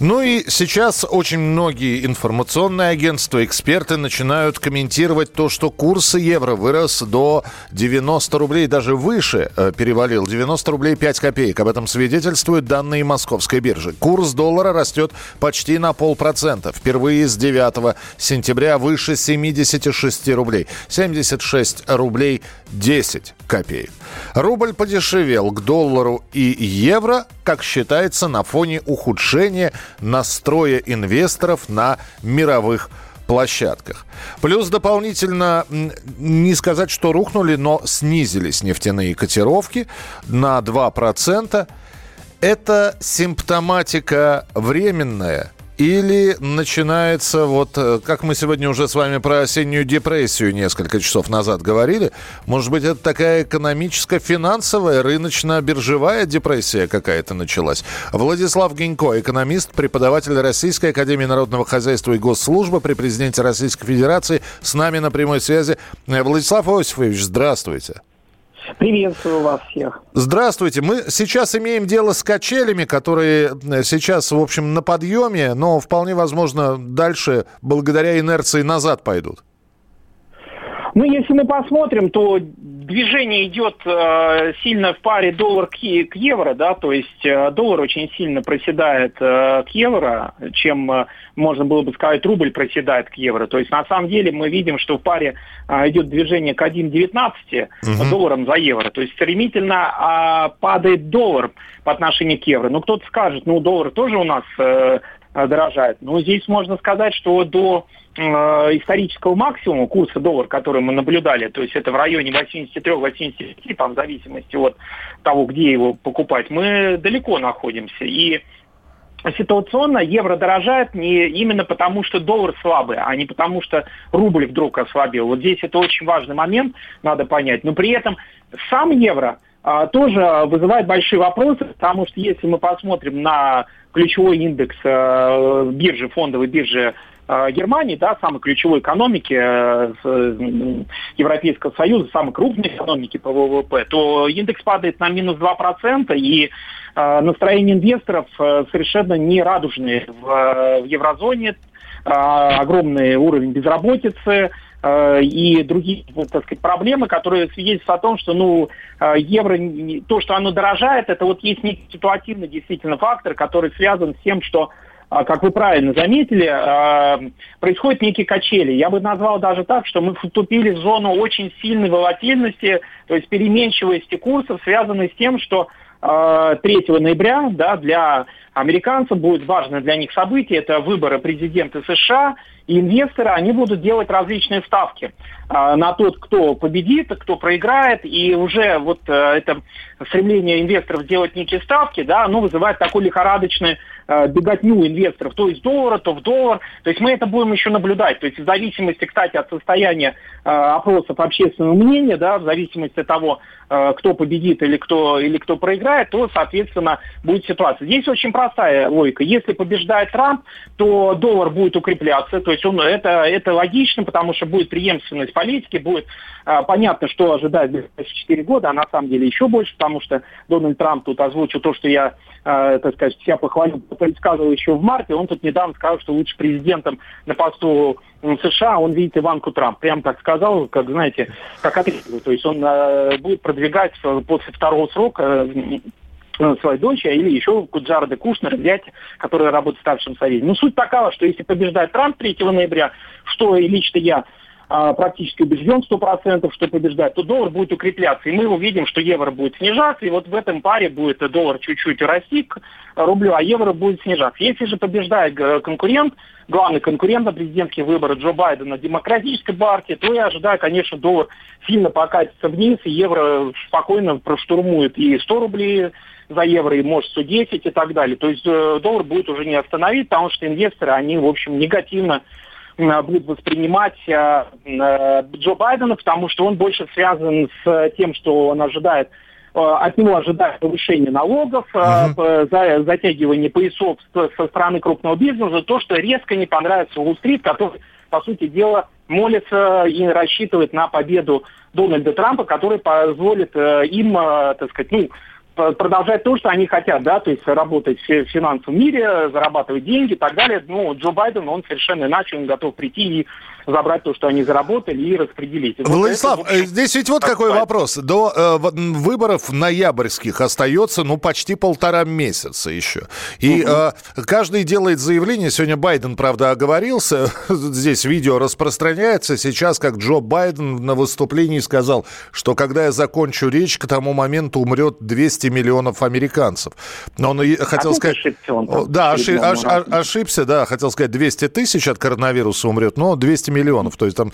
Ну и сейчас очень многие информационные агентства, эксперты начинают комментировать то, что курс евро вырос до 90 рублей, даже выше э, перевалил. 90 рублей 5 копеек. Об этом свидетельствуют данные московской биржи. Курс доллара растет почти на полпроцента. Впервые с 9 сентября выше 76 рублей. 76 рублей 10 копеек. Рубль подешевел к доллару и евро, как считается, на фоне ухудшения настроя инвесторов на мировых площадках. Плюс дополнительно, не сказать, что рухнули, но снизились нефтяные котировки на 2%. Это симптоматика временная – или начинается, вот э, как мы сегодня уже с вами про осеннюю депрессию несколько часов назад говорили, может быть, это такая экономическая, финансовая, рыночно-биржевая депрессия какая-то началась? Владислав Генько, экономист, преподаватель Российской Академии Народного Хозяйства и Госслужбы при президенте Российской Федерации, с нами на прямой связи. Э, Владислав Осифович, здравствуйте. Приветствую вас всех. Здравствуйте. Мы сейчас имеем дело с качелями, которые сейчас, в общем, на подъеме, но вполне возможно дальше, благодаря инерции, назад пойдут. Ну, если мы посмотрим, то движение идет э, сильно в паре доллар к, к евро, да, то есть э, доллар очень сильно проседает э, к евро, чем э, можно было бы сказать рубль проседает к евро. То есть на самом деле мы видим, что в паре э, идет движение к 1,19 угу. долларам за евро. То есть стремительно э, падает доллар по отношению к евро. Ну, кто-то скажет, ну, доллар тоже у нас э, дорожает. Но здесь можно сказать, что до Э, исторического максимума курса доллара, который мы наблюдали, то есть это в районе 83-85, там, в зависимости от того, где его покупать, мы далеко находимся. И ситуационно евро дорожает не именно потому, что доллар слабый, а не потому, что рубль вдруг ослабел. Вот здесь это очень важный момент, надо понять. Но при этом сам евро а, тоже вызывает большие вопросы, потому что если мы посмотрим на ключевой индекс а, биржи, фондовой биржи Э, Германии, да, самой ключевой экономики э, Европейского Союза, самой крупной экономики по ВВП, то индекс падает на минус 2%, и э, настроение инвесторов совершенно не радужные в еврозоне, огромный уровень безработицы, и другие, так сказать, проблемы, которые свидетельствуют о том, что, ну, евро, то, что оно дорожает, это вот есть некий ситуативный действительно фактор, который связан с тем, что как вы правильно заметили, происходят некие качели. Я бы назвал даже так, что мы вступили в зону очень сильной волатильности, то есть переменчивости курсов, связанной с тем, что 3 а, ноября да, для американцев будет важное для них событие, это выборы президента США, и инвесторы, они будут делать различные ставки на тот, кто победит, кто проиграет, и уже вот э, это стремление инвесторов делать некие ставки, да, оно вызывает такой лихорадочный Э, беготню инвесторов то из доллара, то в доллар. То есть мы это будем еще наблюдать. То есть в зависимости, кстати, от состояния э, опросов общественного мнения, да, в зависимости от того, э, кто победит или кто, или кто проиграет, то, соответственно, будет ситуация. Здесь очень простая логика. Если побеждает Трамп, то доллар будет укрепляться. То есть он, это, это логично, потому что будет преемственность политики, будет э, понятно, что ожидает в 4 года, а на самом деле еще больше, потому что Дональд Трамп тут озвучил то, что я, э, так сказать, себя похвалил предсказывал еще в марте, он тут недавно сказал, что лучше президентом на посту США он видит Иванку Трамп. Прям так сказал, как, знаете, как отрезал. То есть он э, будет продвигать после второго срока э, свою дочь, или еще Джареда Кушнера взять, который работает в старшем совете. Ну, суть такова, что если побеждает Трамп 3 ноября, что и лично я а, практически убежден 100%, что побеждает, то доллар будет укрепляться. И мы увидим, что евро будет снижаться, и вот в этом паре будет доллар чуть-чуть расти к рублю, а евро будет снижаться. Если же побеждает э, конкурент, главный конкурент на президентские выборы Джо Байдена, демократической партии, то я ожидаю, конечно, доллар сильно покатится вниз, и евро спокойно проштурмует и 100 рублей за евро, и может 110 и так далее. То есть э, доллар будет уже не остановить, потому что инвесторы, они, в общем, негативно будут воспринимать Джо Байдена, потому что он больше связан с тем, что он ожидает от него ожидают повышения налогов, uh-huh. затягивание поясов со стороны крупного бизнеса, то, что резко не понравится Уолл-стрит, который, по сути дела, молится и рассчитывает на победу Дональда Трампа, который позволит им, так сказать, ну, продолжать то, что они хотят, да, то есть работать в финансовом мире, зарабатывать деньги и так далее. Ну, Джо Байден, он совершенно иначе, он готов прийти и забрать то, что они заработали, и распределить. Владислав, вот это, здесь ведь вот какой вопрос. До э, выборов ноябрьских остается, ну, почти полтора месяца еще. И угу. э, каждый делает заявление. Сегодня Байден, правда, оговорился. Здесь видео распространяется. Сейчас, как Джо Байден на выступлении сказал, что когда я закончу речь, к тому моменту умрет 200 миллионов американцев. Но он хотел а сказать... Ошибся он, да, ошиб, ошибся, да, хотел сказать 200 тысяч от коронавируса умрет, но 200 миллионов. То есть там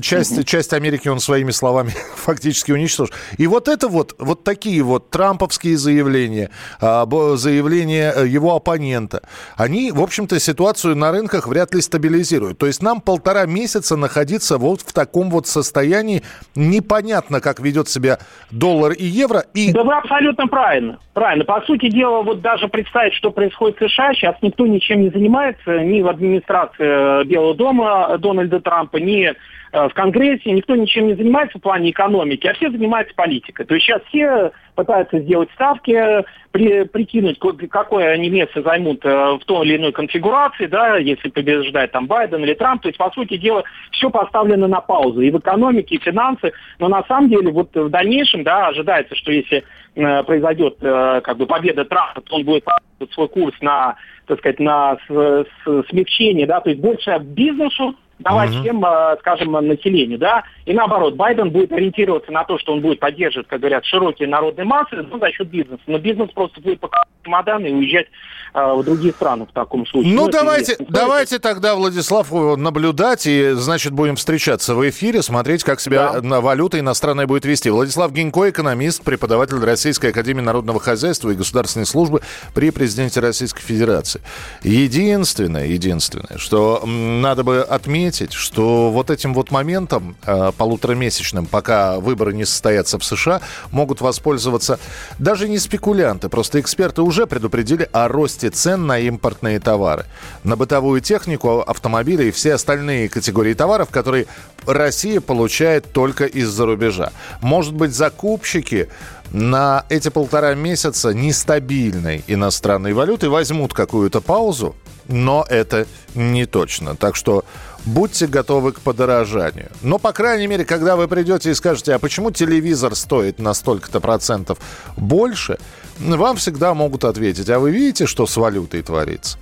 часть, часть Америки он своими словами фактически уничтожил. И вот это вот, вот такие вот трамповские заявления, а, заявления э, его оппонента, они, в общем-то, ситуацию на рынках вряд ли стабилизируют. То есть нам полтора месяца находиться вот в таком вот состоянии. Непонятно, как ведет себя доллар и евро. И... Да вы абсолютно правильно. Правильно. По сути дела, вот даже представить, что происходит в США, сейчас никто ничем не занимается, ни в администрации э, Белого дома Дональда Трампа, ни э, в Конгрессе, никто ничем не занимается в плане экономики, а все занимаются политикой. То есть сейчас все пытаются сделать ставки, при, прикинуть, какое место займут э, в той или иной конфигурации, да, если побеждает там Байден или Трамп. То есть, по сути дела, все поставлено на паузу и в экономике, и финансы. Но на самом деле вот в дальнейшем, да, ожидается, что если э, произойдет э, как бы победа Трампа, то он будет свой курс на, так сказать, на с, с, смягчение, да, то есть больше бизнесу, давать угу. всем, э, скажем, населению, да, и наоборот, Байден будет ориентироваться на то, что он будет поддерживать, как говорят, широкие народные массы, ну, за счет бизнеса, но бизнес просто будет покупать чемоданы и уезжать э, в другие страны в таком случае. Ну, ну давайте, давайте тогда, Владислав, наблюдать, и, значит, будем встречаться в эфире, смотреть, как себя да. валюта иностранная будет вести. Владислав Гинько, экономист, преподаватель Российской Академии Народного Хозяйства и Государственной службы при президенте Российской Федерации. Единственное, единственное, что надо бы отметить, отметить, что вот этим вот моментом э, полуторамесячным, пока выборы не состоятся в США, могут воспользоваться даже не спекулянты, просто эксперты уже предупредили о росте цен на импортные товары, на бытовую технику, автомобили и все остальные категории товаров, которые Россия получает только из-за рубежа. Может быть, закупщики на эти полтора месяца нестабильной иностранной валюты возьмут какую-то паузу, но это не точно. Так что будьте готовы к подорожанию. Но, по крайней мере, когда вы придете и скажете, а почему телевизор стоит на столько-то процентов больше, вам всегда могут ответить, а вы видите, что с валютой творится?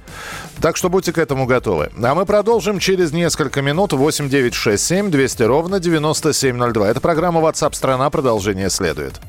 Так что будьте к этому готовы. А мы продолжим через несколько минут. 8 9 6 7 200 ровно 9702. Это программа WhatsApp страна Продолжение следует.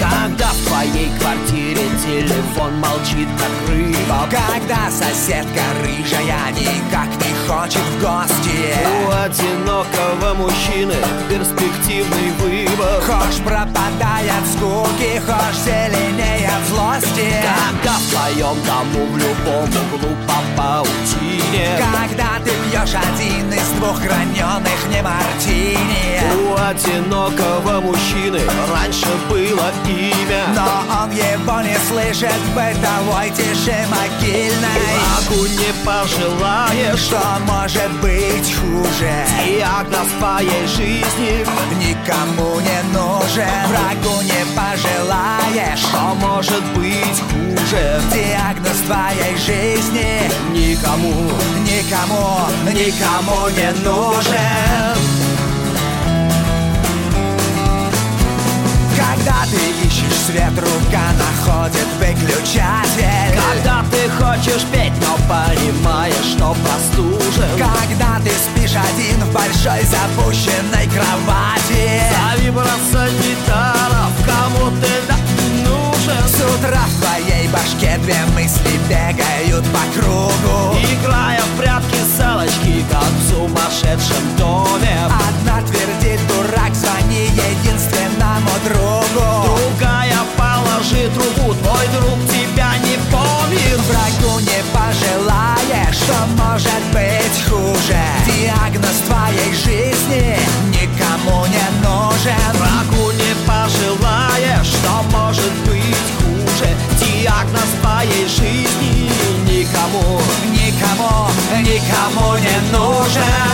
Когда в твоей квартире телефон молчит, как рыба. Когда соседка рыжая никак не хочет в гости. У одинокого мужчины перспективный выбор. Хошь пропадает от скуки, хошь зеленее от злости. Когда в твоем дому в любом углу по паутине. Когда ты пьешь один из двух граненых не мартини одинокого мужчины. Раньше было имя. Но он его не слышит в бытовой тиши могильной. Врагу не пожелаешь, что может быть хуже? Диагноз твоей жизни. Никому не нужен. Врагу не пожелаешь, что может быть хуже? Диагноз твоей жизни. Никому, никому, никому не нужен Когда ты ищешь свет, рука находит выключатель Когда ты хочешь петь, но понимаешь, что простужен. Когда ты спишь один в большой запущенной кровати. Зови санитаров, кому ты да нужен. С утра в твоей башке две мысли бегают по кругу. Играя в прятки салочки, как в сумасшедшем доме. Одна твердит может быть хуже. Диагноз твоей жизни никому не нужен. Врагу не пожелаешь, что может быть хуже. Диагноз твоей жизни никому Никому, никому не нужен.